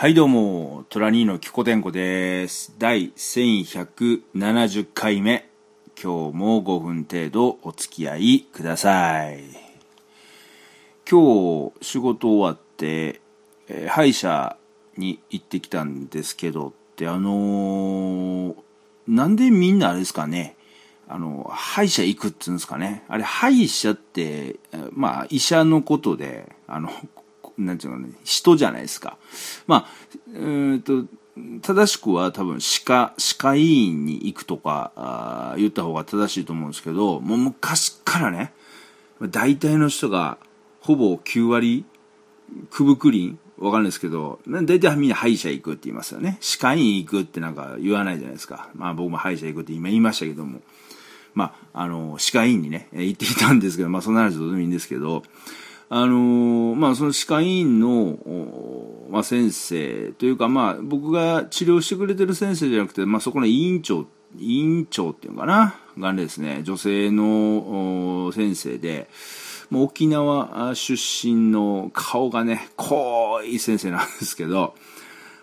はいどうも、トラニーのキコテンコです。第1170回目。今日も5分程度お付き合いください。今日仕事終わって、えー歯医者に行ってきたんですけどって、あのーなんでみんなあれですかね、あの、歯医者行くっつうんですかね。あれ、歯医者って、まあ、医者のことで、あの、なんていうのね、人じゃないですか。まあ、うーんと、正しくは多分歯科、歯科医院に行くとかあ言った方が正しいと思うんですけど、もう昔からね、大体の人がほぼ9割、くぶくりんわかんないですけど、大体みんな歯医者行くって言いますよね。歯科医院行くってなんか言わないじゃないですか。まあ僕も歯医者行くって今言いましたけども。まあ、あの、歯科医院にね、行ってきたんですけど、まあそんな話どうでもいいんですけど、あのーまあその歯科医院の、まあ先生というかまあ僕が治療してくれてる先生じゃなくて、まあそこの委員長、委員長っていうのかな？がですね、女性の先生で、もう沖縄出身の顔がね、濃い先生なんですけど、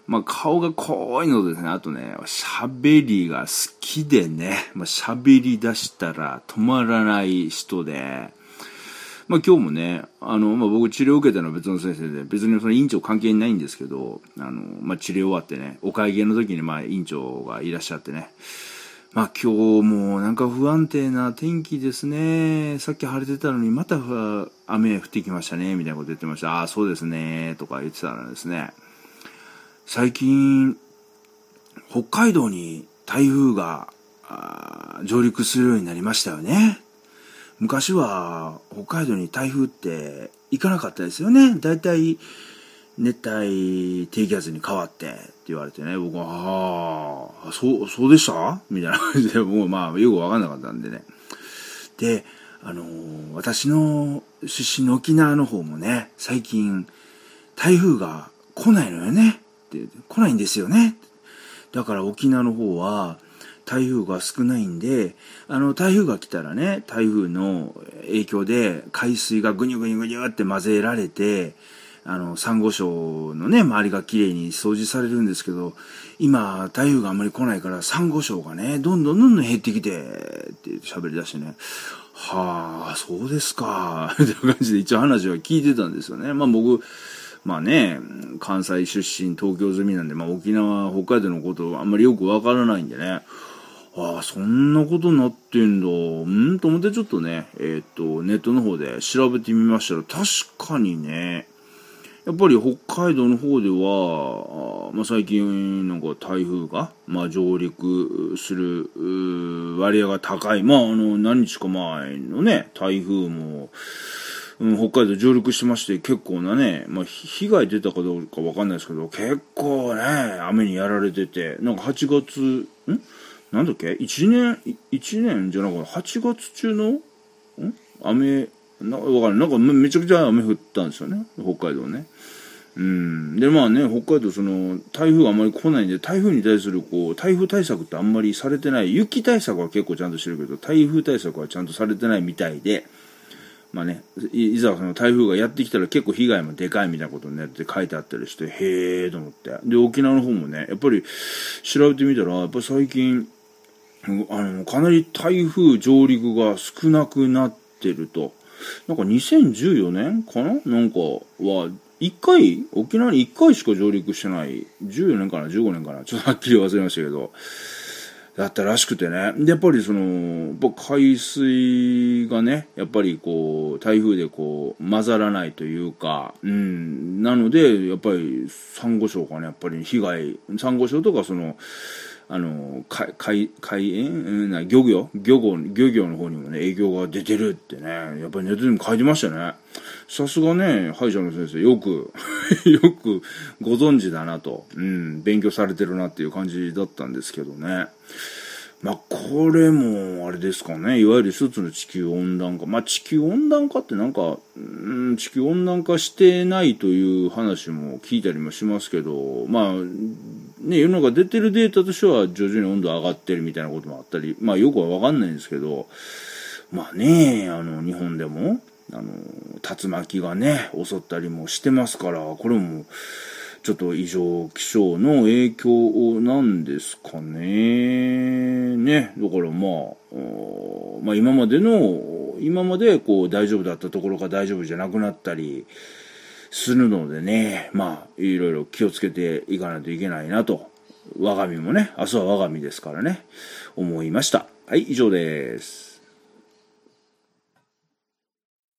まあ顔が濃いのですね、あとね、喋りが好きでね、まあ喋り出したら止まらない人で、まあ今日もね、あの、まあ僕治療を受けたのは別の先生で、別にその院長関係ないんですけど、あの、まあ治療終わってね、お会計の時にまあ院長がいらっしゃってね、まあ今日もなんか不安定な天気ですね。さっき晴れてたのにまた雨降ってきましたね、みたいなこと言ってました。ああ、そうですね、とか言ってたらですね、最近、北海道に台風が上陸するようになりましたよね。昔は北海道に台風って行かなかったですよね。だいたい熱帯低気圧に変わってって言われてね、僕は、ああ、そう、そうでした？みたいな感じで、もうまあよくわかんなかったんでね。で、あのー私の出身の沖縄の方もね、最近台風が来ないのよね。って来ないんですよね。だから沖縄の方は台風が少ないんで、あの台風が来たらね、台風の影響で海水がぐにゅぐにゅぐにゅって混ぜられて、あの、サンゴ礁のね、周りが綺麗に掃除されるんですけど、今、台風があんまり来ないから、サンゴ礁がね、どんどんどんどん減ってきて、って喋り出してね、はあ、そうですか、みたいな感じで一応話は聞いてたんですよね。まあ僕、まあね、関西出身、東京済みなんで、まあ沖縄、北海道のことあんまりよくわからないんでね、ああ、そんなことになってんだ。うん？と思ってちょっとね、えーっと、ネットの方で調べてみましたら、確かにね、やっぱり北海道の方では、まあ、最近なんか台風が、まあ、上陸する割合が高い。まあ、あの、何日か前のね、台風も、うん、北海道上陸してまして、結構なね、まあ、被害出たかどうかわかんないですけど、結構ね、雨にやられてて、なんか8月、ん？なんだっけ ?1 年、1年じゃなくて、8月中の、ん？雨、なわかんない。なんかめちゃくちゃ雨降ったんですよね。北海道ね。うん。で、まあね、北海道その、台風あんまり来ないんで、台風に対するこう、台風対策ってあんまりされてない。雪対策は結構ちゃんとしてるけど、台風対策はちゃんとされてないみたいで、まあね、いざその台風がやってきたら結構被害もでかいみたいなことになって書いてあったりして、へえーと思って。で、沖縄の方もね、やっぱり調べてみたら、やっぱ最近、あの、かなり台風上陸が少なくなってると。なんか2014年かな？なんかは、1回、沖縄に1回しか上陸してない。14年かな ?15 年かな？ちょっとはっきり忘れましたけど。だったらしくてね。で、やっぱりその、やっぱ海水がね、やっぱりこう、台風でこう、混ざらないというか、うん、なので、やっぱり、サンゴ礁がね、やっぱり被害、サンゴ礁とかその、あの、海、海、海縁うんな漁業？漁業、漁業の方にもね、影響が出てるってね、やっぱりネットでも書いてましたね。さすがね、歯医者の先生、よく、よくご存知だなと、うん、勉強されてるなっていう感じだったんですけどね。まあ、これも、あれですかね、いわゆる一つの地球温暖化。まあ、地球温暖化ってなんか、うん、地球温暖化してないという話も聞いたりもしますけど、まあ、ね、世の中出てるデータとしては徐々に温度上がってるみたいなこともあったり、まあ、よくはわかんないんですけど、まあね、あの、日本でも、あの、竜巻がね、襲ったりもしてますから、これも、ちょっと異常気象の影響なんですかね。ね。だからまあ、まあ今までの、今までこう大丈夫だったところが大丈夫じゃなくなったりするのでね、まあいろいろ気をつけていかないといけないなと。我が身もね、明日は我が身ですからね、思いました。はい、以上です。